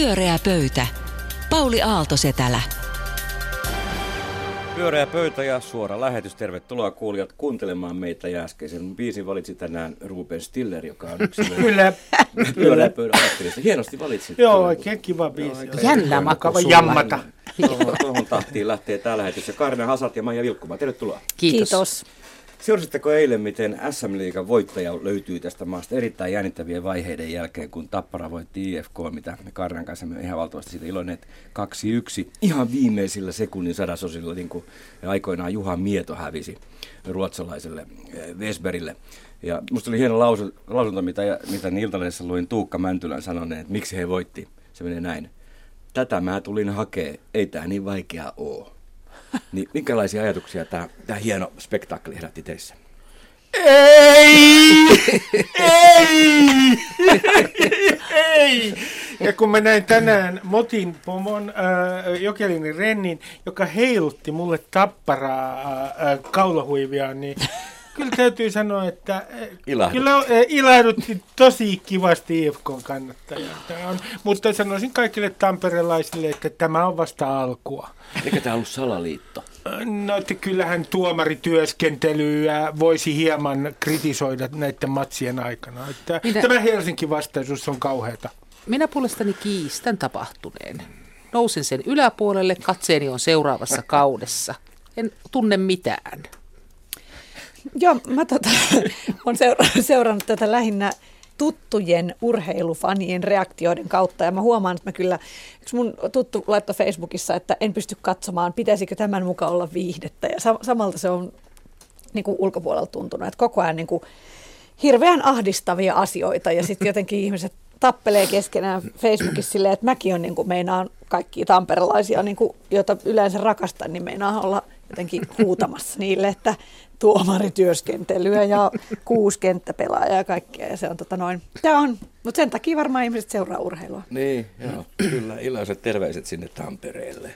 Pyöreä pöytä. Pauli Aalto-Setälä. Pyöreä pöytä ja suora lähetys. Tervetuloa kuulijat kuuntelemaan meitä ja äskeisen biisin valitsi tänään Ruben Stiller, joka on yksi Kyllä. pyöreä pöydän ajattelista. Hienosti valitsit. Joo, oikein kiva biisi. Jännä sulla. jammata. Tuohon, tahtiin lähtee tämä lähetys. Ja Karne Hasat ja Maija Vilkkuma, tervetuloa. Kiitos. Kiitos. Seurasitteko eilen, miten SM-liigan voittaja löytyy tästä maasta erittäin jännittävien vaiheiden jälkeen, kun Tappara voitti IFK, mitä me Karnan kanssa me ihan valtavasti siitä iloinneet 2-1. Ihan viimeisillä sekunnin sadasosilla, niin kuin aikoinaan Juha Mieto hävisi ruotsalaiselle eh, Vesberille. Ja musta oli hieno lausu, lausunto, mitä, mitä Iltalehdessä luin Tuukka Mäntylän sanoneen, että miksi he voitti. Se menee näin. Tätä mä tulin hakee, ei tää niin vaikea oo. Niin minkälaisia ajatuksia tämä, tämä hieno spektaakeli herätti teissä? Ei! Ei! Ei! Ja kun mä näin tänään Motin pomon äh, Jokelinin Rennin, joka heilutti mulle tapparaa äh, kaulahuivia, niin kyllä täytyy sanoa, että äh, Ilahdutti. kyllä äh, ilahdutti tosi kivasti IFKn kannattajia. Tämä on, mutta sanoisin kaikille tamperelaisille, että tämä on vasta alkua. Eikä tämä ollut salaliitto? No, että kyllähän tuomarityöskentelyä voisi hieman kritisoida näiden matsien aikana. Että Minä- Tämä Helsinki-vastaisuus on kauheata. Minä puolestani kiistän tapahtuneen. Nousin sen yläpuolelle, katseeni on seuraavassa kaudessa. En tunne mitään. Joo, mä tota, olen seura- seurannut tätä lähinnä tuttujen urheilufanien reaktioiden kautta. Ja mä huomaan, että mä kyllä, yksi mun tuttu laittoi Facebookissa, että en pysty katsomaan, pitäisikö tämän mukaan olla viihdettä. Ja sam- samalta se on niin kuin ulkopuolella tuntunut, että koko ajan niin kuin hirveän ahdistavia asioita. Ja sitten jotenkin ihmiset tappelee keskenään Facebookissa silleen, että mäkin on niin kuin meinaan kaikkia tamperelaisia, niin kuin, joita yleensä rakastan, niin meinaan olla jotenkin huutamassa niille, että tuomarityöskentelyä ja kuusi kenttäpelaajaa ja kaikkea. Ja se on tota noin, tämä on, mutta sen takia varmaan ihmiset seuraa urheilua. Niin, joo. Kyllä, iloiset terveiset sinne Tampereelle.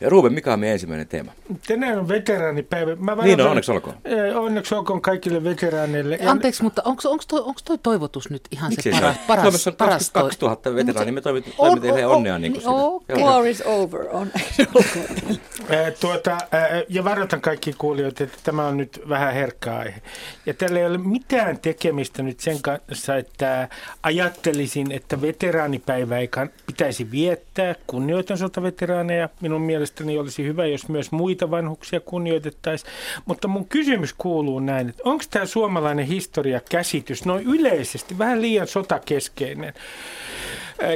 Ja Ruben, mikä on meidän ensimmäinen teema? Tänään on veteraanipäivä. Mä Niin on, onneksi olkoon. Eh, Onneksi olkoon kaikille veteraaneille. Anteeksi, mutta onko toi, onks toi toivotus nyt ihan Miksi se paras, paras, Suomessa on paras 2000 toi- veteraania, me toivot- On- toivomme teille on- onnea niin kuin oo, Joo. War is over on. Eh, Tuota, eh, ja varoitan kaikki kuulijoita, että tämä on nyt vähän herkkä aihe. Ja tällä ei ole mitään tekemistä nyt sen kanssa, että ajattelisin, että veteraanipäivää ei kann- pitäisi viettää. Kunnioitan sotaveteraaneja. Minun mielestäni olisi hyvä, jos myös muita vanhuksia kunnioitettaisiin. Mutta mun kysymys kuuluu näin, että onko tämä suomalainen historiakäsitys noin yleisesti vähän liian sotakeskeinen?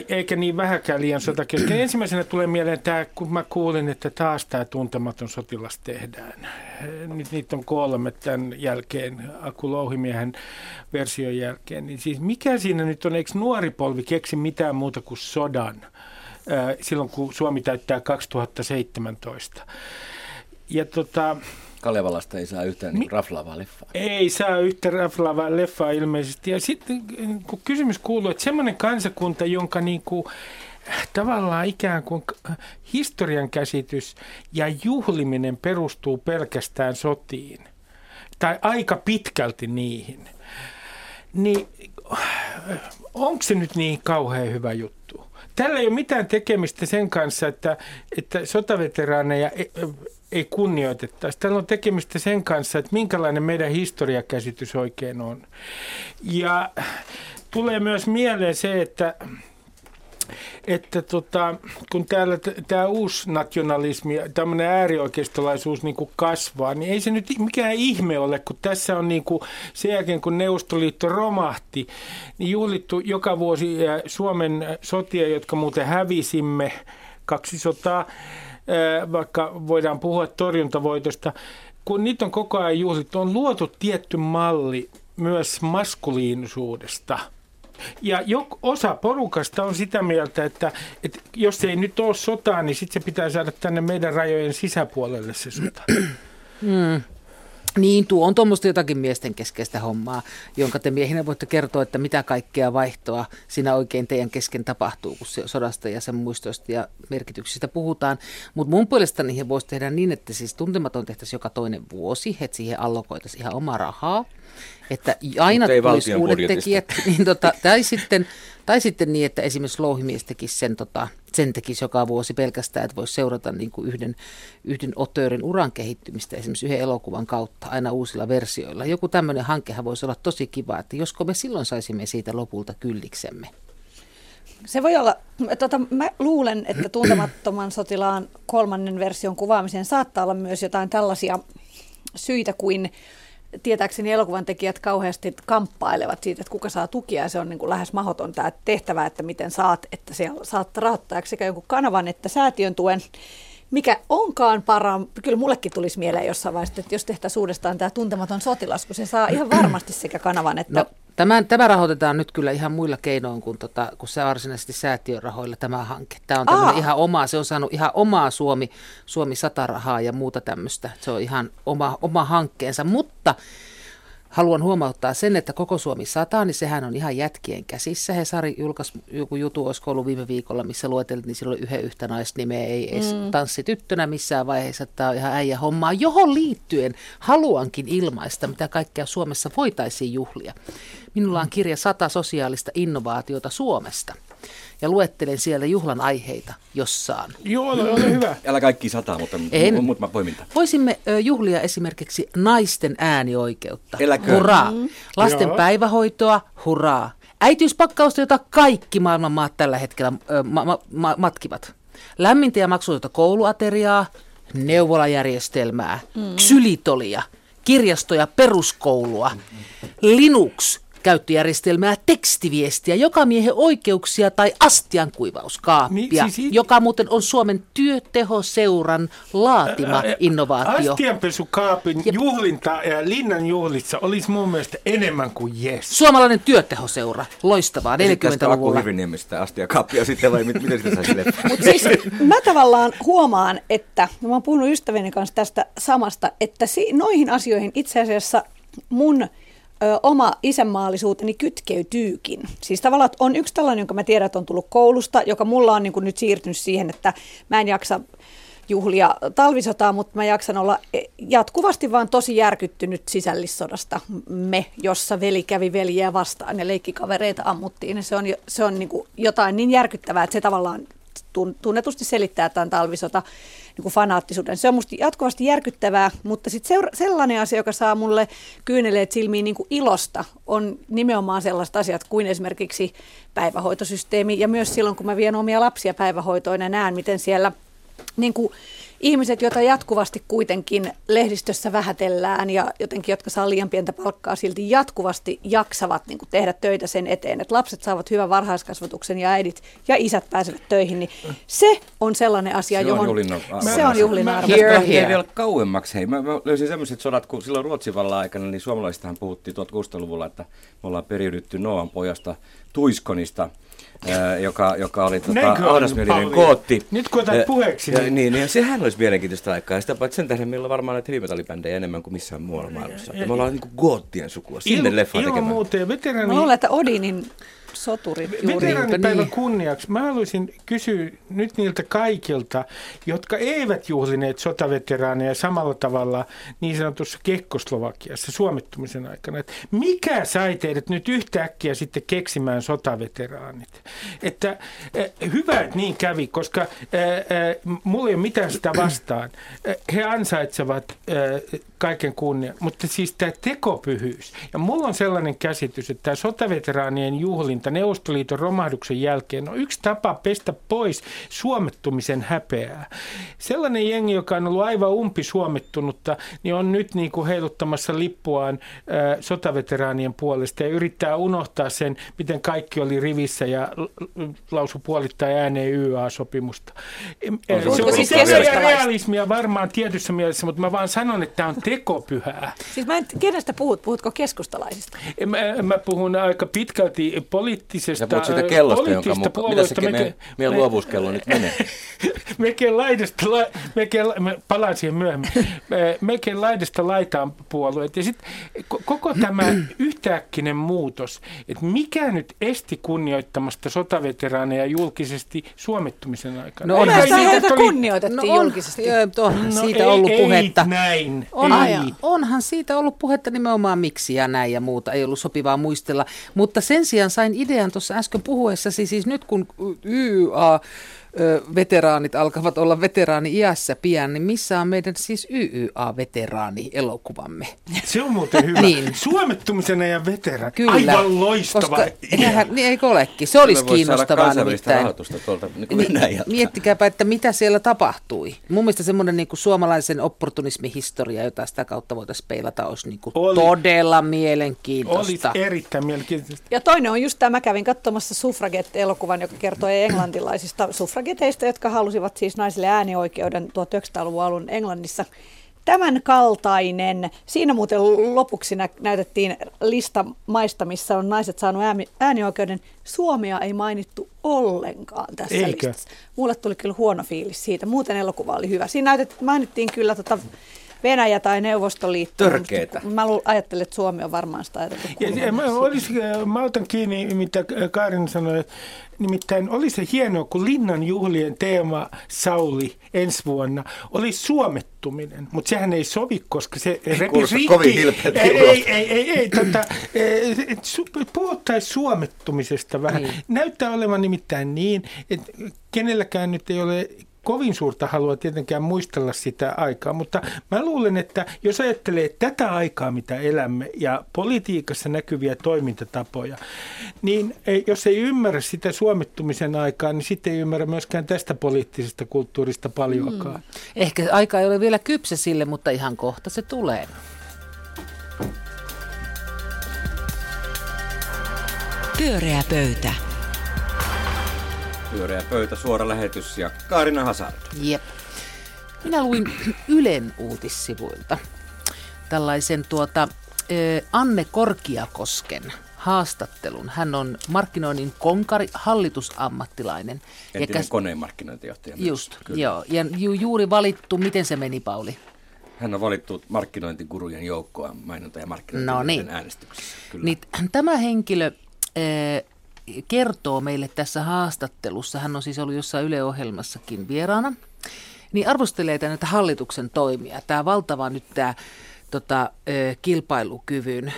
Eikä niin vähäkään liian sotakeskeinen. Ensimmäisenä tulee mieleen tämä, kun mä kuulin, että taas tämä tuntematon sotilas tehdään. Nyt niitä on kolme tämän jälkeen, Aku Louhimiehen version jälkeen. Niin siis mikä siinä nyt on, eikö nuori polvi keksi mitään muuta kuin sodan silloin, kun Suomi täyttää 2017? Ja tota, Kalevalasta ei saa yhtään niin raflaavaa leffaa. ei saa yhtä raflaavaa leffaa ilmeisesti. Ja sitten kun kysymys kuuluu, että semmoinen kansakunta, jonka niin kuin, tavallaan ikään kuin historian käsitys ja juhliminen perustuu pelkästään sotiin, tai aika pitkälti niihin, niin onko se nyt niin kauhean hyvä juttu? Tällä ei ole mitään tekemistä sen kanssa, että, että sotaveteraaneja ei, ei kunnioitettaisi. Tällä on tekemistä sen kanssa, että minkälainen meidän historiakäsitys oikein on. Ja tulee myös mieleen se, että että tota, kun täällä tämä uusi nationalismi, tämmöinen äärioikeistolaisuus niin kuin kasvaa, niin ei se nyt mikään ihme ole, kun tässä on niin kuin sen jälkeen, kun Neuvostoliitto romahti, niin juhlittu joka vuosi Suomen sotia, jotka muuten hävisimme, kaksi sotaa, vaikka voidaan puhua torjuntavoitosta, kun niitä on koko ajan juhlittu, on luotu tietty malli myös maskuliinisuudesta – ja jok, osa porukasta on sitä mieltä, että, että jos ei nyt ole sotaa, niin sitten se pitää saada tänne meidän rajojen sisäpuolelle se sota. Niin, tuo on tuommoista jotakin miesten keskeistä hommaa, jonka te miehinä voitte kertoa, että mitä kaikkea vaihtoa siinä oikein teidän kesken tapahtuu, kun se sodasta ja sen muistoista ja merkityksistä puhutaan. Mutta mun puolesta niihin voisi tehdä niin, että siis tuntematon tehtäisiin joka toinen vuosi, että siihen allokoitaisiin ihan omaa rahaa. Että aina tulisi uudet budjetista. tekijät, niin tota, tai, sitten, tai sitten niin, että esimerkiksi louhimies tekisi sen, tota, sen tekisi joka vuosi pelkästään, että voisi seurata niin kuin yhden, yhden otöörin uran kehittymistä esimerkiksi yhden elokuvan kautta aina uusilla versioilla. Joku tämmöinen hankehan voisi olla tosi kiva, että josko me silloin saisimme siitä lopulta kylliksemme. Se voi olla, tota, mä luulen, että tuntemattoman sotilaan kolmannen version kuvaamiseen saattaa olla myös jotain tällaisia syitä kuin tietääkseni elokuvan tekijät kauheasti kamppailevat siitä, että kuka saa tukia ja se on niin kuin lähes mahdoton tämä tehtävä, että miten saat, että siellä saat rahoittajaksi sekä jonkun kanavan että säätiön tuen. Mikä onkaan paras, kyllä mullekin tulisi mieleen jossain vaiheessa, että jos tehtäisiin uudestaan tämä tuntematon sotilas, kun se saa ihan varmasti sekä kanavan että No, tämän, tämä rahoitetaan nyt kyllä ihan muilla keinoin kuin, tota, kuin se varsinaisesti säätiörahoilla tämä hanke. Tämä on tämmöinen Aa. ihan oma, se on saanut ihan omaa Suomi, Suomi 100 rahaa ja muuta tämmöistä. Se on ihan oma, oma hankkeensa, mutta haluan huomauttaa sen, että koko Suomi 100, niin sehän on ihan jätkien käsissä. Hesari julkaisi joku jutu, olisiko ollut viime viikolla, missä lueteltiin, niin silloin yhden yhtä naisnimeä ei edes mm. tanssi tyttönä missään vaiheessa. Tämä on ihan äijä hommaa, johon liittyen haluankin ilmaista, mitä kaikkea Suomessa voitaisiin juhlia. Minulla on kirja 100 sosiaalista innovaatiota Suomesta. Ja luettelen siellä juhlan aiheita, jos saan. Joo, ole, ole hyvä. Älä kaikki sataa, mutta En. mu- muutama poiminta. Voisimme ö, juhlia esimerkiksi naisten äänioikeutta. Eläköön. Hurraa. Lasten Joo. päivähoitoa. Hurraa. Äitiyspakkausta, jota kaikki maailman maat tällä hetkellä ö, ma- ma- ma- matkivat. Lämmintä ja maksutonta kouluateriaa. Neuvolajärjestelmää. Mm. Ksylitolia. Kirjastoja, peruskoulua. Linux käyttöjärjestelmää, tekstiviestiä, joka miehen oikeuksia tai astiankuivauskaappia, Niin, siis it- joka muuten on Suomen työtehoseuran laatima Ä- ä- innovaatio. Astianpesukaapin Jep. juhlinta ja linnan juhlissa olisi mun mielestä enemmän kuin jes. Suomalainen työtehoseura, loistavaa, Esittäisikö 40-luvulla. Aku Hyviniemestä astia sitten vai mit- miten sitä saisi? Mutta siis mä tavallaan huomaan, että, ja mä oon puhunut ystävieni kanssa tästä samasta, että si- noihin asioihin itse asiassa mun ö, oma isänmaallisuuteni kytkeytyykin. Siis tavallaan on yksi tällainen, jonka mä tiedän, että on tullut koulusta, joka mulla on niin kuin nyt siirtynyt siihen, että mä en jaksa juhlia talvisotaa, mutta mä jaksan olla e, jatkuvasti vaan tosi järkyttynyt sisällissodasta me, jossa veli kävi veljeä vastaan ja leikkikavereita ammuttiin. Se on, se on niin kuin jotain niin järkyttävää, että se tavallaan tunnetusti selittää tämän talvisota niin kuin fanaattisuuden. Se on musta jatkuvasti järkyttävää, mutta sitten seura- sellainen asia, joka saa mulle kyyneleet silmiin niin kuin ilosta, on nimenomaan sellaiset asiat kuin esimerkiksi päivähoitosysteemi. Ja myös silloin, kun mä vien omia lapsia päivähoitoon ja näen, miten siellä niin kuin ihmiset, joita jatkuvasti kuitenkin lehdistössä vähätellään ja jotenkin, jotka saa liian pientä palkkaa, silti jatkuvasti jaksavat niin kuin tehdä töitä sen eteen, että lapset saavat hyvän varhaiskasvatuksen ja äidit ja isät pääsevät töihin, niin se on sellainen asia, Se on johon juhlinnan se on juhlinnan Mä- arvo. Tästä Here, lähtee here. vielä kauemmaksi. Hei, mä, mä löysin sellaiset sodat, kun silloin Ruotsin vallan aikana, niin suomalaisistahan puhuttiin 1600-luvulla, että me ollaan periydytty Noan pojasta Tuiskonista, joka, joka oli tota, ahdasmielinen kootti. Nyt kun otat puheeksi, Ja, niin- niin, niin, ja sehän olisi mielenkiintoista aikaa. Ja sitä paitsi sen tähden meillä on varmaan näitä heavy-metallibändejä enemmän kuin missään muualla maailmassa. Että me ollaan niin kuin goottien sukua. Sinne Il- leffa Ilman tekemään. muuta. Ja veteraani, Mä luulen, että Odinin soturit juuri. Veteraanipäivän niin. kunniaksi mä haluaisin kysyä nyt niiltä kaikilta, jotka eivät juhlineet sotaveteraaneja samalla tavalla niin sanotussa Kekkoslovakiassa suomittumisen aikana. Että mikä sai teidät nyt yhtäkkiä sitten keksimään sotaveteraanit? Että eh, hyvä, että niin kävi, koska eh, eh, mulla ei ole mitään sitä vastaan. He ansaitsevat kaiken kunnia, mutta siis tämä tekopyhyys. Ja mulla on sellainen käsitys, että tämä sotaveteraanien juhlinta Neuvostoliiton romahduksen jälkeen on yksi tapa pestä pois suomettumisen häpeää. Sellainen jengi, joka on ollut aivan umpi suomettunutta, niin on nyt niin kuin heiluttamassa lippuaan ää, sotaveteraanien puolesta ja yrittää unohtaa sen, miten kaikki oli rivissä ja lausu puolittain ääneen YA-sopimusta. Ää, Se on siis realismia varmaan tietyssä mielessä, mutta mä vaan sanon, että tämä on tekopyhää. Siis mä en, kenestä puhut? Puhutko keskustalaisista? Mä, mä puhun aika pitkälti poliittisesta Sä puhut siitä kellosta, jonka poliittisesta mukaan. Mitä se puolueesta. meidän, meidän luovuuskello nyt menee? Melkein laidasta, la, la- mä palaan siihen myöhemmin, Me- melkein laidasta laitaan puolueet. Ja sitten koko tämä yhtäkkinen muutos, että mikä nyt esti kunnioittamasta sotaveteraaneja julkisesti suomettumisen aikana? No niitä heitä oli- kunnioitettiin on, julkisesti. joo, on No siitä ei, ollut ei puhetta. näin. On, Ai. Onhan siitä ollut puhetta nimenomaan miksi ja näin ja muuta, ei ollut sopivaa muistella. Mutta sen sijaan sain idean tuossa äsken puhuessasi, siis nyt kun YYA veteraanit alkavat olla veteraani-iässä pian, niin missä on meidän siis YYA-veteraani-elokuvamme? Se on muuten hyvä. niin. Suomettumisen ja veteraani. Kyllä. Aivan loistava Koska, eihän, niin eikö olekin? Se olisi kiinnostavaa nimittäin. Tuolta, niin niin, miettikääpä, että mitä siellä tapahtui. Mun mielestä semmoinen niin kuin suomalaisen opportunismihistoria, jota sitä kautta voitaisiin peilata, olisi niin kuin Oli. todella mielenkiintoista. Olisi erittäin mielenkiintoista. Ja toinen on just tämä, mä kävin katsomassa Suffragette-elokuvan, joka kertoo englantilaisista suffragette suffrageteista, jotka halusivat siis naisille äänioikeuden 1900-luvun alun Englannissa. Tämän kaltainen, siinä muuten lopuksi nä- näytettiin lista maista, missä on naiset saanut ääni- äänioikeuden. Suomea ei mainittu ollenkaan tässä Eikö? listassa. Mulle tuli kyllä huono fiilis siitä. Muuten elokuva oli hyvä. Siinä näytet, mainittiin kyllä tota Venäjä tai Neuvostoliitto. Törkeetä. Mä ajattelin, että Suomi on varmaan sitä ajateltu. Ja, mä, olisi, mä otan kiinni, mitä Karin sanoi, nimittäin oli se hienoa, kun Linnan juhlien teema Sauli ensi vuonna oli suomettuminen, mutta sehän ei sovi, koska se ei repi kovin ei, ei, ei, ei, ei tota, puhuttaisiin suomettumisesta vähän. Niin. Näyttää olevan nimittäin niin, että kenelläkään nyt ei ole kovin suurta halua tietenkään muistella sitä aikaa, mutta mä luulen, että jos ajattelee tätä aikaa, mitä elämme ja politiikassa näkyviä toimintatapoja, niin jos ei ymmärrä sitä suomittumisen aikaa, niin sitten ei ymmärrä myöskään tästä poliittisesta kulttuurista paljonkaan. Hmm. Ehkä aika ei ole vielä kypsä sille, mutta ihan kohta se tulee. Pyöreä pöytä. Pyöreä pöytä, suora lähetys ja Kaarina Hazard. Jep. Minä luin Ylen uutissivuilta tällaisen tuota, Anne Korkiakosken haastattelun. Hän on markkinoinnin konkari, hallitusammattilainen. Entinen ja koneen markkinointijohtaja. Just, kyllä. joo. Ja ju, juuri valittu, miten se meni Pauli? Hän on valittu markkinointikurujen joukkoa mainonta- ja markkinointi no niin. äänestyksessä. Kyllä. Niin, tämä henkilö kertoo meille tässä haastattelussa, hän on siis ollut jossain Yle-ohjelmassakin vieraana, niin arvostelee näitä hallituksen toimia. Tämä valtava nyt tämä tota, kilpailukyvyn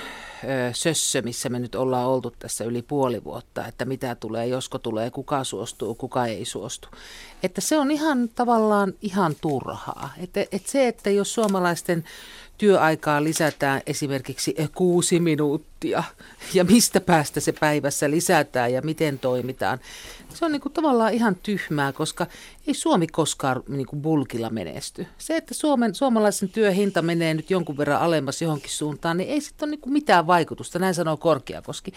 sössö, missä me nyt ollaan oltu tässä yli puoli vuotta, että mitä tulee, josko tulee, kuka suostuu, kuka ei suostu. Että se on ihan tavallaan ihan turhaa. Että, että se, että jos suomalaisten työaikaa lisätään esimerkiksi kuusi minuuttia ja mistä päästä se päivässä lisätään ja miten toimitaan. Se on niin kuin tavallaan ihan tyhmää, koska ei Suomi koskaan niin kuin bulkilla menesty. Se, että Suomen, suomalaisen työhinta menee nyt jonkun verran alemmas johonkin suuntaan, niin ei sitten ole niin kuin mitään vaikutusta, näin sanoo Korkeakoski.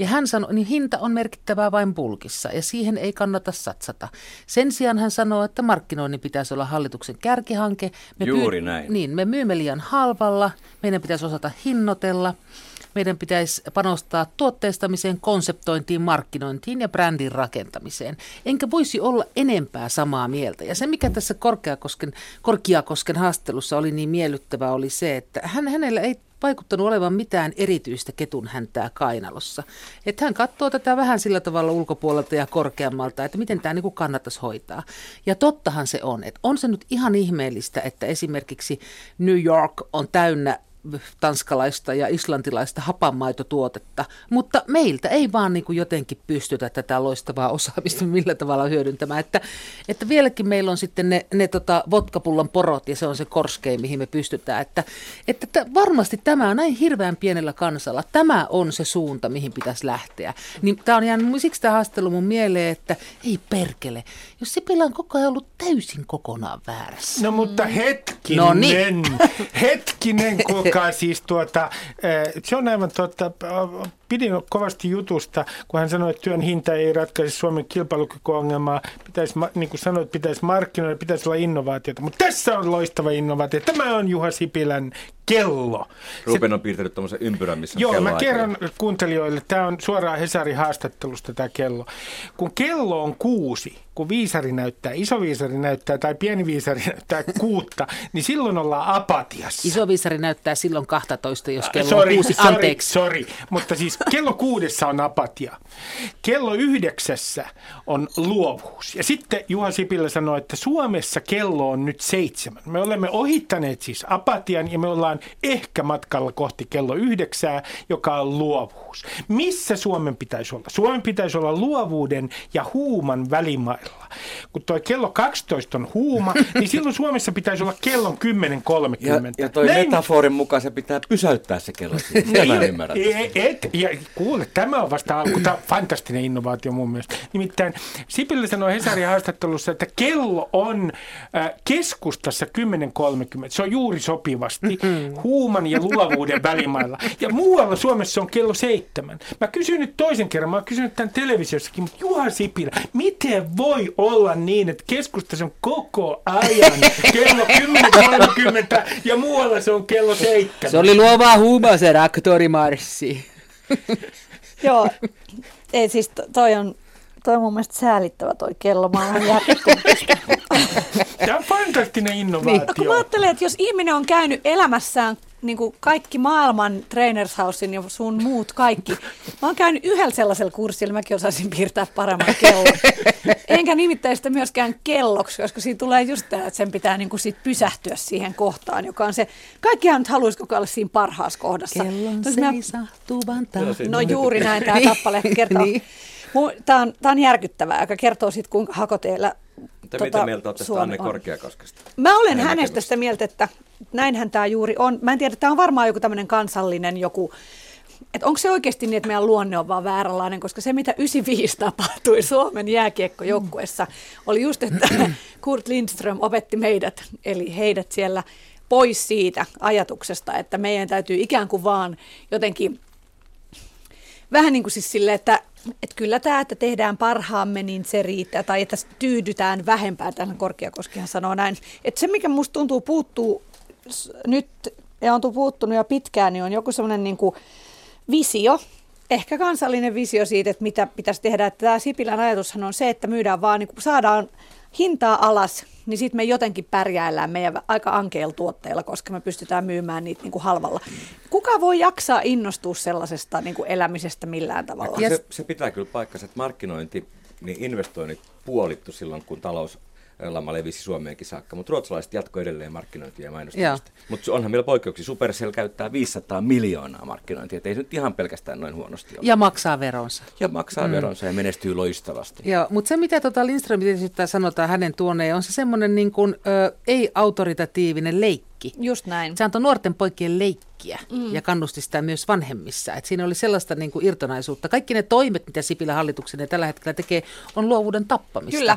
Ja hän sanoi, niin hinta on merkittävää vain pulkissa ja siihen ei kannata satsata. Sen sijaan hän sanoo, että markkinoinnin pitäisi olla hallituksen kärkihanke. Me Juuri näin. Niin, me myymme liian halvalla, meidän pitäisi osata hinnoitella. Meidän pitäisi panostaa tuotteistamiseen, konseptointiin, markkinointiin ja brändin rakentamiseen. Enkä voisi olla enempää samaa mieltä. Ja se, mikä tässä Korkeakosken, Korkeakosken haastattelussa oli niin miellyttävää, oli se, että hän, hänellä ei vaikuttanut olevan mitään erityistä ketun häntää kainalossa. Että hän katsoo tätä vähän sillä tavalla ulkopuolelta ja korkeammalta, että miten tämä niin kannattaisi hoitaa. Ja tottahan se on, että on se nyt ihan ihmeellistä, että esimerkiksi New York on täynnä tanskalaista ja islantilaista hapanmaitotuotetta, mutta meiltä ei vaan niin kuin jotenkin pystytä tätä loistavaa osaamista millä tavalla hyödyntämään. Että, että vieläkin meillä on sitten ne, ne tota vodkapullon porot ja se on se korskei, mihin me pystytään. Että, että t- varmasti tämä on näin hirveän pienellä kansalla. Tämä on se suunta, mihin pitäisi lähteä. Niin tämä on jäänyt siksi tämä haastelu mun mieleen, että ei perkele. Jos Sipilä on koko ajan ollut täysin kokonaan väärässä. No mutta hetkinen, no niin. hetkinen, Kuulkaa siis tuota, eh, se on aivan totta, pidin kovasti jutusta, kun hän sanoi, että työn hinta ei ratkaise Suomen kilpailukykyongelmaa. Pitäisi, niin kuin sanoit, pitäisi markkinoida, pitäisi olla innovaatiota. Mutta tässä on loistava innovaatio. Tämä on Juha Sipilän kello. Ruben on piirtänyt tuommoisen ympyrän, missä on Joo, mä kerron kuuntelijoille, tämä on suoraan Hesarin haastattelusta tämä kello. Kun kello on kuusi, kun viisari näyttää, iso viisari näyttää tai pieni viisari näyttää kuutta, niin silloin ollaan apatiassa. Iso viisari näyttää silloin 12, jos kello sorry, on kuusi. Anteeksi. Sorry, sorry, mutta siis kello kuudessa on apatia. Kello yhdeksässä on luovuus. Ja sitten Juha Sipilä sanoi, että Suomessa kello on nyt seitsemän. Me olemme ohittaneet siis apatian ja me ollaan ehkä matkalla kohti kello yhdeksää, joka on luovuus. Missä Suomen pitäisi olla? Suomen pitäisi olla luovuuden ja huuman välimailla. Kun tuo kello 12 on huuma, niin silloin Suomessa pitäisi olla kello 10.30. Ja, ja toi Näin... metaforin mukaan se pitää pysäyttää se kello. Sitä mä ymmärrän. Et, et, ja kuule, tämä on vasta alku. Tämä on fantastinen innovaatio mun mielestä. Nimittäin Sipilä sanoi Hesarin haastattelussa, että kello on äh, keskustassa 10.30. Se on juuri sopivasti mm-hmm. huuman ja luovuuden välimailla. Ja muualla Suomessa on kello seitsemän. Mä kysyn nyt toisen kerran, mä oon kysynyt tämän televisiossakin, mutta Juha Sipilä, miten voi olla niin, että keskustassa on koko ajan kello 10.30 ja muualla se on kello seitsemän? Se oli luovaa huumaa se raktorimarssi. Joo, ei siis toi on, toi on mun mielestä säälittävä toi kello. Mä oon Tämä on fantastinen innovaatio. Niin. kun mä ajattelen, että jos ihminen on käynyt elämässään niin kuin kaikki maailman Trainers Housein ja sun muut kaikki. Mä oon käynyt yhdellä sellaisella kurssilla, mäkin osaisin piirtää paremman kellon. Enkä nimittäin sitä myöskään kelloksi, koska siinä tulee just tämä, että sen pitää niin kuin sit pysähtyä siihen kohtaan, joka on se, kaikkihan nyt haluaisi koko ajan siinä parhaassa kohdassa. Kellon seisahtuvan No juuri näin tämä kappale kertoo. niin. Tämä on, tämä on järkyttävää, joka kertoo siitä, kuinka hakoteilla mutta tota, mitä mieltä olette tästä Anne Korkeakoskesta? Mä olen Hänen hänestä näkemystä. sitä mieltä, että näinhän tämä juuri on. Mä en tiedä, tämä on varmaan joku tämmöinen kansallinen joku että onko se oikeasti niin, että meidän luonne on vaan vääränlainen, koska se, mitä 95 tapahtui Suomen jääkiekkojoukkuessa, oli just, että Kurt Lindström opetti meidät, eli heidät siellä pois siitä ajatuksesta, että meidän täytyy ikään kuin vaan jotenkin vähän niin kuin siis silleen, että että kyllä tämä, että tehdään parhaamme, niin se riittää, tai että tyydytään vähempään, tähän Korkeakoskihan sanoo näin. Että se, mikä musta tuntuu puuttuu nyt, ja on puuttunut jo pitkään, niin on joku semmoinen niin visio, ehkä kansallinen visio siitä, että mitä pitäisi tehdä. Että tämä Sipilän ajatushan on se, että myydään vaan, niin saadaan hintaa alas, niin sitten me jotenkin pärjäillään meidän aika ankeilla tuotteilla, koska me pystytään myymään niitä niin kuin halvalla. Kuka voi jaksaa innostua sellaisesta niin kuin elämisestä millään tavalla? Se, se pitää kyllä paikkansa, että markkinointi, niin investoinnit puolittu silloin, kun talous lama levisi Suomeenkin saakka, mutta ruotsalaiset jatkoivat edelleen markkinointia ja mainostamista. Mutta onhan meillä poikkeuksia. Supercell käyttää 500 miljoonaa markkinointia, että ei se nyt ihan pelkästään noin huonosti ole. Ja maksaa veronsa. Ja maksaa mm. veronsa ja menestyy loistavasti. Joo, mutta se mitä tota Lindström sanotaan hänen tuoneen, on se semmoinen niin kuin, ö, ei-autoritatiivinen leikki. Just näin. Se antoi nuorten poikien leikkiä mm. ja kannusti sitä myös vanhemmissa. Et siinä oli sellaista niin kuin irtonaisuutta. Kaikki ne toimet, mitä Sipilä hallituksen tällä hetkellä tekee, on luovuuden tappamista. Kyllä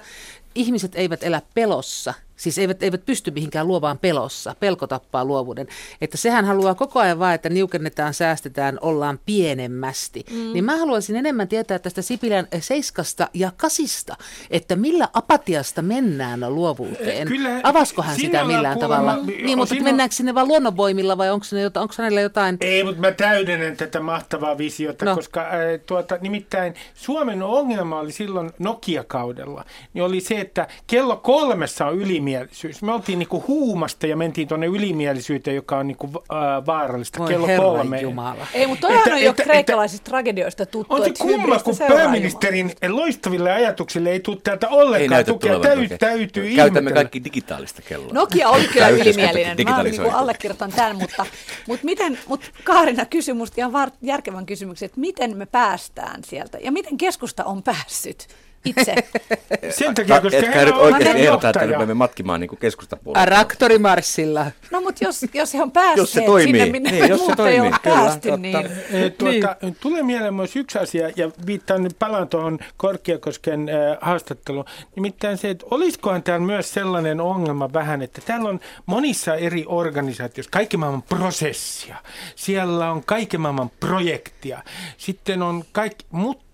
ihmiset eivät elä pelossa, Siis eivät, eivät pysty mihinkään luovaan pelossa. Pelko tappaa luovuuden. Että sehän haluaa koko ajan vaan, että niukennetaan, säästetään, ollaan pienemmästi. Mm. Niin mä haluaisin enemmän tietää tästä Sipilän seiskasta ja kasista, että millä apatiasta mennään luovuuteen. Kyllä, Avaskohan sitä millään kuulemma, tavalla? Niin, mutta siinä... mennäänkö sinne vaan luonnonvoimilla vai onko, jota, onko hänellä jotain? Ei, mutta mä täydennän tätä mahtavaa visiota, no. koska äh, tuota, nimittäin Suomen ongelma oli silloin Nokia-kaudella, niin oli se, että kello kolmessa on yli ylimielisyys. Me oltiin niinku huumasta ja mentiin tuonne ylimielisyyteen, joka on niinku, äh, vaarallista Voi kello kolme. Jumala. Ei, mutta toihan on jo kreikkalaisista tragedioista tuttu. On se kumma, kun pääministerin loistaville ajatuksille ei tule täältä ollenkaan ei tukea. Täy, täytyy Käytämme ihmetellä. kaikki digitaalista kelloa. Nokia oli kyllä ylimielinen. Mä niinku allekirjoitan tämän, mutta, mutta, miten, mutta Kaarina kysyi musta ihan järkevän kysymyksen, että miten me päästään sieltä ja miten keskusta on päässyt itse. Sen takia, koska Etkä nyt oikeasti ehdota, että me matkimaan niin keskustapuolella. Raktorimarssilla. No mutta jos, jos he on päässeet jos se toimii. sinne, minne niin, jos se toimii, ei ole kyllä, päästy, totta. niin... E, tuota, niin. Tulee mieleen myös yksi asia, ja viittaan nyt palaan tuohon Korkeakosken äh, haastatteluun. Nimittäin se, että olisikohan täällä myös sellainen ongelma vähän, että täällä on monissa eri organisaatioissa kaikki maailman prosessia. Siellä on kaiken maailman projektia. Sitten on kaikki, mutta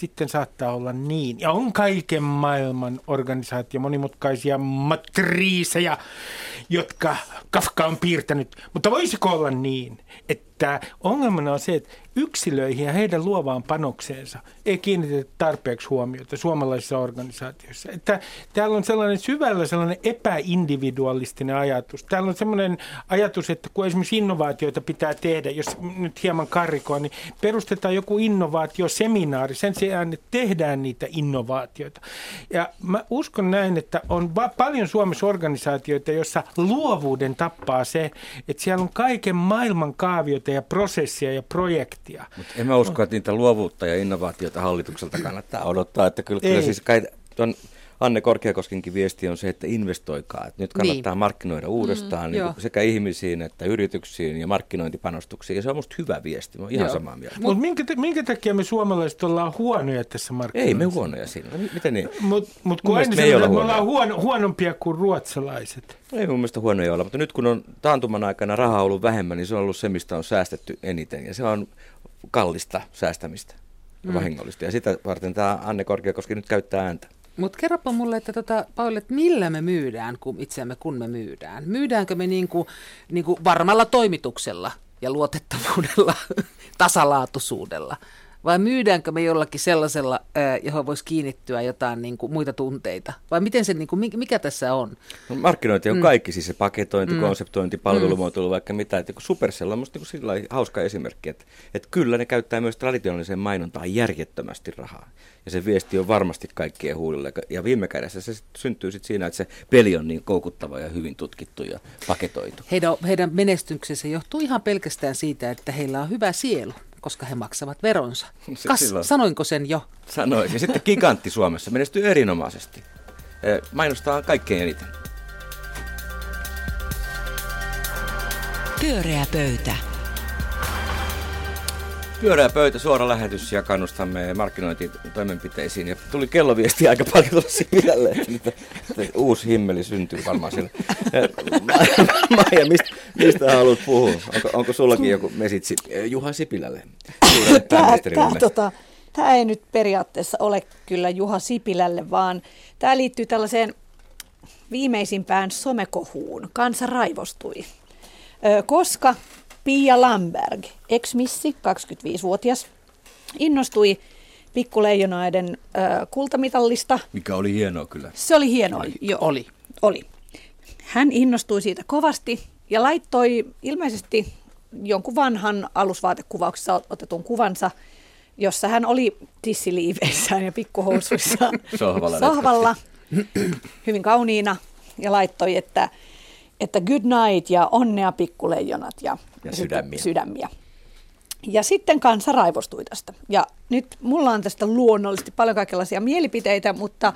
sitten saattaa olla niin. Ja on kaiken maailman organisaatio, monimutkaisia matriiseja, jotka Kafka on piirtänyt. Mutta voisiko olla niin, että että ongelmana on se, että yksilöihin ja heidän luovaan panokseensa ei kiinnitetä tarpeeksi huomiota suomalaisissa organisaatioissa. Että täällä on sellainen syvällä sellainen epäindividualistinen ajatus. Täällä on sellainen ajatus, että kun esimerkiksi innovaatioita pitää tehdä, jos nyt hieman karrikoa, niin perustetaan joku innovaatioseminaari sen sijaan, että tehdään niitä innovaatioita. Ja mä uskon näin, että on va- paljon Suomessa organisaatioita, joissa luovuuden tappaa se, että siellä on kaiken maailman kaavioita ja prosessia ja projektia. Mutta en mä usko, että niitä luovuutta ja innovaatiota hallitukselta kannattaa odottaa. Että kyllä, kyllä siis kai, ton Anne Korkeakoskenkin viesti on se, että investoikaa. Että nyt kannattaa niin. markkinoida uudestaan mm, niin sekä ihmisiin että yrityksiin ja markkinointipanostuksiin. Ja se on musta hyvä viesti. Mä oon ihan Joo. samaa mieltä. Mutta minkä, ta- minkä takia me suomalaiset ollaan huonoja tässä markkinoinnissa? Ei me huonoja siinä. Miten niin? Mutta mut kun aina mielestä me ei sanotaan, että me ollaan huono, huonompia kuin ruotsalaiset. Ei mun mielestä huonoja olla, mutta nyt kun on taantuman aikana rahaa ollut vähemmän, niin se on ollut se, mistä on säästetty eniten. Ja se on kallista säästämistä ja mm. vahingollista. Ja sitä varten tämä Anne Korkeakoski nyt käyttää ääntä. Mutta kerropa mulle, että tota, Pauli, että millä me myydään kun itseämme, kun me myydään? Myydäänkö me niinku, niinku varmalla toimituksella ja luotettavuudella, tasalaatuisuudella? Vai myydäänkö me jollakin sellaisella, johon voisi kiinnittyä jotain niinku, muita tunteita? Vai miten se, niinku, mi- mikä tässä on? No, markkinointi on mm. kaikki, siis se paketointi, mm. konseptointi, palvelumuotoilu, vaikka mitä. Että Supercell on musta niin sillä lailla hauska esimerkki, että, että kyllä ne käyttää myös traditionaaliseen mainontaan järjettömästi rahaa. Ja se viesti on varmasti kaikkien huulilla. Ja viime kädessä se sit syntyy sit siinä, että se peli on niin koukuttava ja hyvin tutkittu ja paketoitu. Heidän, heidän menestyksensä johtuu ihan pelkästään siitä, että heillä on hyvä sielu, koska he maksavat veronsa. Se Kas, silloin- sanoinko sen jo? Sanoin. Ja sitten gigantti Suomessa menestyy erinomaisesti. Eh, Mainostaa kaikkein eniten. Pyöreä pöytä. Pyöreä pöytä, suora lähetys ja kannustamme markkinointitoimenpiteisiin. Ja tuli kelloviesti aika paljon tuolla Sipilälle, että että uusi himmeli syntyy varmaan siellä. Ma- Maija, mistä, mistä haluat puhua? Onko, onko sullakin joku mesitsi Juha Sipilälle? Tämä, tämä, tota, tämä ei nyt periaatteessa ole kyllä Juha Sipilälle, vaan tämä liittyy tällaiseen viimeisimpään somekohuun. Kansa raivostui, koska Pia Lamberg, ex-missi, 25-vuotias, innostui pikkuleijonaiden ö, kultamitallista. Mikä oli hienoa kyllä. Se oli hienoa. Joo. Oli. Oli. Hän innostui siitä kovasti ja laittoi ilmeisesti jonkun vanhan alusvaatekuvauksessa otetun kuvansa, jossa hän oli tissiliiveissään ja pikkuhousuissaan Sohvalla sohvalla hyvin kauniina ja laittoi, että, että good night ja onnea pikkuleijonat ja, Ja sydämiä. sydämiä. Ja sitten kansa raivostui tästä. Ja nyt mulla on tästä luonnollisesti paljon kaikenlaisia mielipiteitä, mutta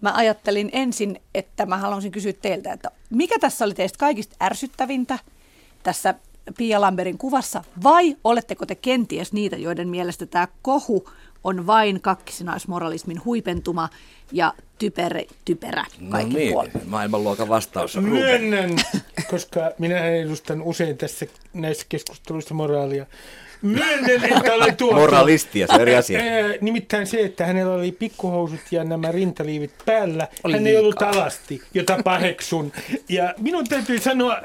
mä ajattelin ensin, että mä haluaisin kysyä teiltä, että mikä tässä oli teistä kaikista ärsyttävintä tässä Pia Lamberin kuvassa, vai oletteko te kenties niitä, joiden mielestä tämä kohu on vain kakkisinaismoralismin huipentuma ja typerä, typerä No kaikki niin, puolin? maailmanluokan vastaus. Myönnän, koska minä edustan usein tässä näissä keskusteluissa moraalia. Myönnän, että olen tuotu. Moralistia, se on eri asia. Nimittäin se, että hänellä oli pikkuhousut ja nämä rintaliivit päällä. Oli Hän ei ollut liikaa. alasti, jota paheksun. Ja minun täytyy sanoa,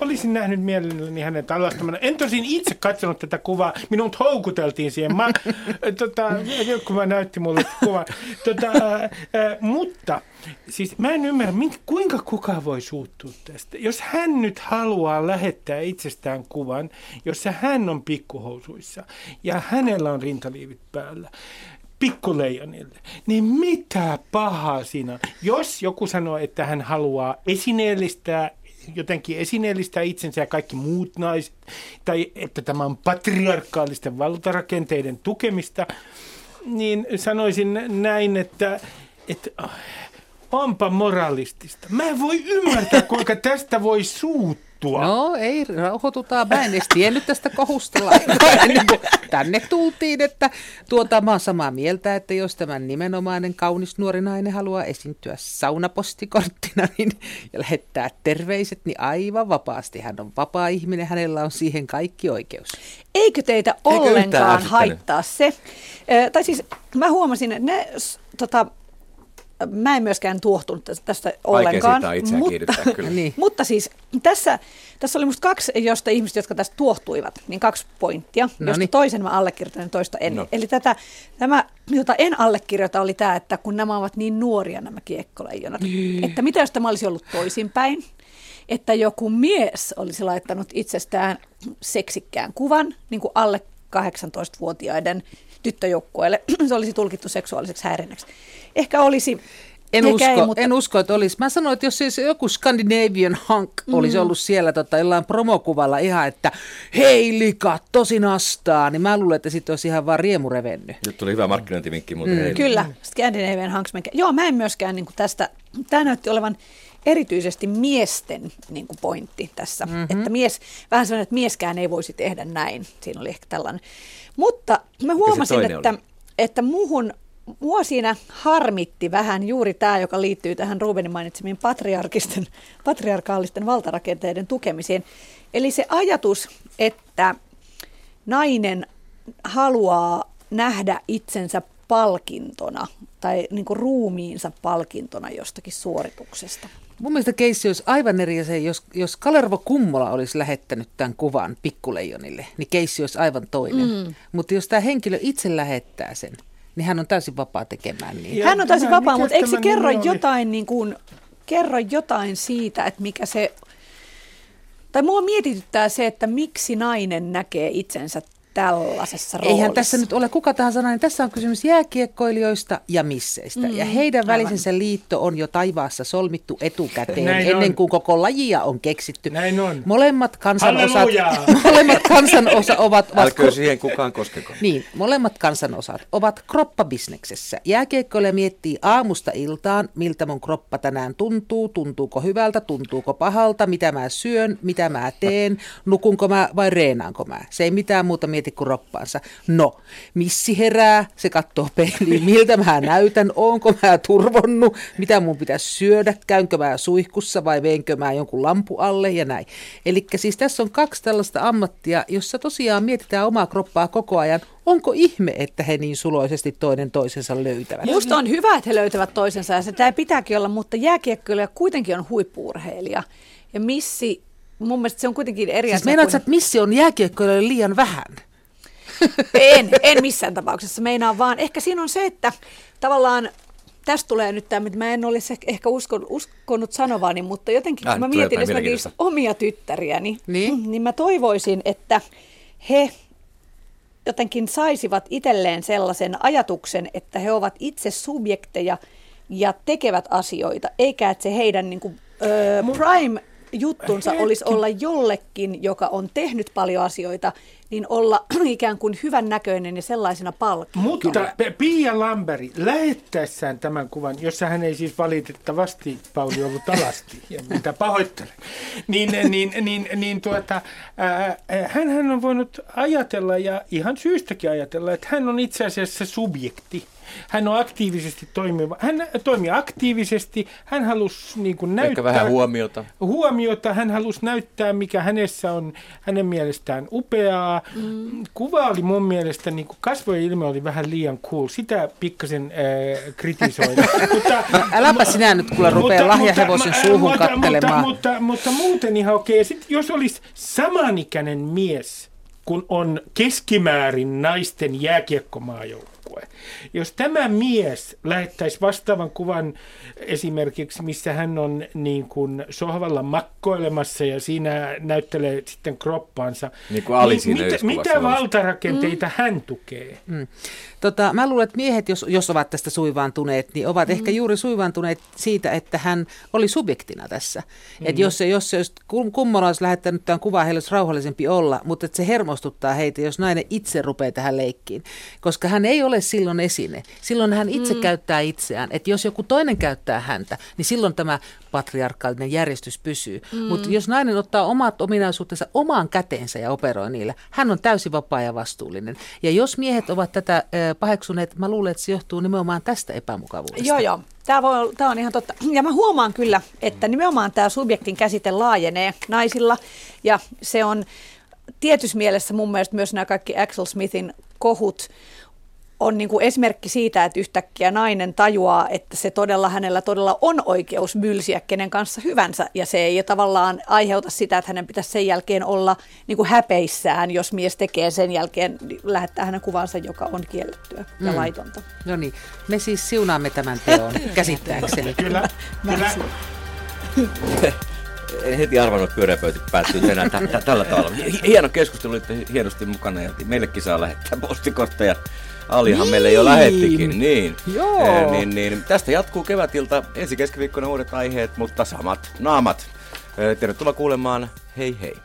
olisin nähnyt mielelläni hänet alastamana. En tosin itse katsonut tätä kuvaa. Minut houkuteltiin siihen. Mä, tota, kun mä näytti mulle kuvan. Tota, mutta siis mä en ymmärrä, kuinka kukaan voi suuttua tästä. Jos hän nyt haluaa lähettää itsestään kuvan, jossa hän on pikkuhousuissa ja hänellä on rintaliivit päällä, pikkuleijonille, niin mitä pahaa siinä on? Jos joku sanoo, että hän haluaa esineellistää jotenkin esineellistää itsensä ja kaikki muut naiset, tai että tämä on patriarkaalisten valtarakenteiden tukemista, niin sanoisin näin, että, että onpa moralistista. Mä en voi ymmärtää, kuinka tästä voi suuttua. No ei, rauhoitutaan. Mä en edes tiennyt tästä kohusta kuin tänne tultiin, että tuota, mä oon samaa mieltä, että jos tämän nimenomainen kaunis nuori nainen haluaa esiintyä saunapostikorttina niin, ja lähettää terveiset, niin aivan vapaasti. Hän on vapaa ihminen, hänellä on siihen kaikki oikeus. Eikö teitä Eikö ollenkaan haittaa se? Ö, tai siis mä huomasin, että ne tota, mä en myöskään tuohtunut tästä ollenkaan. Vaikea mutta, kyllä. niin. mutta siis tässä, tässä oli musta kaksi, josta ihmiset, jotka tästä tuohtuivat, niin kaksi pointtia, no josta niin. toisen mä allekirjoitan ja toista en. No. Eli tätä, tämä, jota en allekirjoita, oli tämä, että kun nämä ovat niin nuoria nämä kiekkoleijonat, niin. että mitä jos tämä olisi ollut toisinpäin, että joku mies olisi laittanut itsestään seksikkään kuvan niin kuin alle 18-vuotiaiden tyttöjoukkueelle. Se olisi tulkittu seksuaaliseksi häirinnäksi. Ehkä olisi en usko, ei, mutta... en usko, että olisi. Mä sanoin, että jos siis joku Scandinavian Hunk mm. olisi ollut siellä tota, jollain promokuvalla ihan, että hei lika, tosi nastaa, niin mä luulen, että sitten olisi ihan vaan riemu revennyt. Nyt tuli hyvä markkinointivinkki muuten mm. Kyllä, Scandinavian Hunks. Joo, mä en myöskään niin tästä, tämä näytti olevan erityisesti miesten niin kuin pointti tässä. Mm-hmm. Että mies, vähän sellainen, että mieskään ei voisi tehdä näin. Siinä oli ehkä tällainen. Mutta mä huomasin, että, että muuhun mua siinä harmitti vähän juuri tämä, joka liittyy tähän Rubenin mainitsemiin patriarkisten, patriarkaalisten valtarakenteiden tukemiseen. Eli se ajatus, että nainen haluaa nähdä itsensä palkintona tai niin kuin ruumiinsa palkintona jostakin suorituksesta. Mun mielestä keissi olisi aivan eri se, jos, jos Kalervo Kummola olisi lähettänyt tämän kuvan pikkuleijonille, niin keissi olisi aivan toinen. Mm. Mutta jos tämä henkilö itse lähettää sen, niin hän on täysin vapaa tekemään niin. Ja hän on täysin vapaa, mutta eikö se kerro jotain, niin kuin, kerro jotain siitä, että mikä se... Tai mua mietityttää se, että miksi nainen näkee itsensä tällaisessa roolissa. Eihän tässä nyt ole kuka tahansa niin tässä on kysymys jääkiekkoilijoista ja misseistä. Mm, ja heidän välisensä liitto on jo taivaassa solmittu etukäteen, Näin ennen on. kuin koko lajia on keksitty. Näin on. Molemmat kansanosat, molemmat kansanosa ovat... Älkää siihen kukaan koskeko. Niin, molemmat kansanosat ovat kroppabisneksessä. Jääkiekkoilija miettii aamusta iltaan, miltä mun kroppa tänään tuntuu, tuntuuko hyvältä, tuntuuko pahalta, mitä mä syön, mitä mä teen, nukunko mä vai reenaanko mä. Se ei mitään muuta mieti roppaansa. No, missi herää, se katsoo peiliin, miltä mä näytän, onko mä turvonnut, mitä mun pitäisi syödä, käynkö mä suihkussa vai veinkö mä jonkun lampu alle ja näin. Eli siis tässä on kaksi tällaista ammattia, jossa tosiaan mietitään omaa kroppaa koko ajan. Onko ihme, että he niin suloisesti toinen toisensa löytävät? Musta on hyvä, että he löytävät toisensa ja se tämä pitääkin olla, mutta jääkiekkoilija kuitenkin on huippuurheilija. Ja missi mun mielestä se on kuitenkin eri siis asia. Meinaatko, kuin... että missi on jääkiekkoilijoille liian vähän? En, en missään tapauksessa. Meinaan vaan, ehkä siinä on se, että tavallaan tästä tulee nyt tämä, mitä mä en olisi ehkä uskon, uskonut sanovani, mutta jotenkin kun mä mietin esimerkiksi omia tyttäriäni, niin? niin mä toivoisin, että he jotenkin saisivat itselleen sellaisen ajatuksen, että he ovat itse subjekteja ja tekevät asioita, eikä että se heidän niin kuin, ö, prime juttunsa Hetki. olisi olla jollekin, joka on tehnyt paljon asioita, niin olla ikään kuin hyvän näköinen ja sellaisena palkkina. Mutta Pia Lamberi lähettäessään tämän kuvan, jossa hän ei siis valitettavasti Pauli ollut alasti, ja mitä pahoittelen, niin, niin, niin, niin tuota, hän on voinut ajatella ja ihan syystäkin ajatella, että hän on itse asiassa subjekti hän on aktiivisesti toimiva. Hän toimii aktiivisesti. Hän halusi niin kuin näyttää... Ehkä vähän huomiota. Huomiota. Hän halusi näyttää, mikä hänessä on hänen mielestään upeaa. Mm. Kuva oli mun mielestä, niin kuin kasvojen ilme oli vähän liian cool. Sitä pikkasen äh, kritisoida. mutta, no, äläpä sinä nyt kuule rupea lahjahevosen suuhun mutta, kattelemaan. Mutta, mutta, mutta, muuten ihan okei. Okay. jos olisi samanikäinen mies, kun on keskimäärin naisten jääkiekkomaajoukkue, joukkue. Jos tämä mies lähettäisi vastaavan kuvan esimerkiksi, missä hän on niin kuin sohvalla makkoilemassa ja siinä näyttelee sitten kroppaansa, niin kuin Ali niin mit, mitä valtarakenteita mm. hän tukee? Mm. Tota, mä luulen, että miehet, jos, jos ovat tästä suivaantuneet, niin ovat mm. ehkä juuri suivaantuneet siitä, että hän oli subjektina tässä. Mm. Et jos, se, jos, se, jos kummola olisi lähettänyt tämän kuvan, heillä olisi rauhallisempi olla, mutta että se hermostuttaa heitä, jos nainen itse rupeaa tähän leikkiin. Koska hän ei ole silloin esine. Silloin hän itse mm. käyttää itseään. Että jos joku toinen käyttää häntä, niin silloin tämä patriarkaalinen järjestys pysyy. Mm. Mutta jos nainen ottaa omat ominaisuutensa omaan käteensä ja operoi niillä, hän on täysin vapaa ja vastuullinen. Ja jos miehet ovat tätä paheksuneet, mä luulen, että se johtuu nimenomaan tästä epämukavuudesta. Joo, joo. Tämä, voi, tämä on ihan totta. Ja mä huomaan kyllä, että nimenomaan tämä subjektin käsite laajenee naisilla. Ja se on tietyssä mielessä mun mielestä myös nämä kaikki Axel Smithin kohut on niin kuin esimerkki siitä, että yhtäkkiä nainen tajuaa, että se todella hänellä todella on oikeus mylsiä kenen kanssa hyvänsä. Ja se ei tavallaan aiheuta sitä, että hänen pitäisi sen jälkeen olla niin kuin häpeissään, jos mies tekee sen jälkeen, lähettää hänen kuvansa, joka on kiellettyä ja mm. laitonta. No niin, me siis siunaamme tämän teon käsittääkseni. kyllä, kyllä. en heti arvannut, että pyöräpöytä päättyy tänään t- t- tällä tavalla. Hieno keskustelu, että hienosti mukana ja meillekin saa lähettää postikortteja. Alihan niin. meille jo lähettikin, niin. Joo. E, niin, niin. Tästä jatkuu kevätilta ensi keskiviikkona uudet aiheet, mutta samat naamat. E, tervetuloa kuulemaan. Hei hei.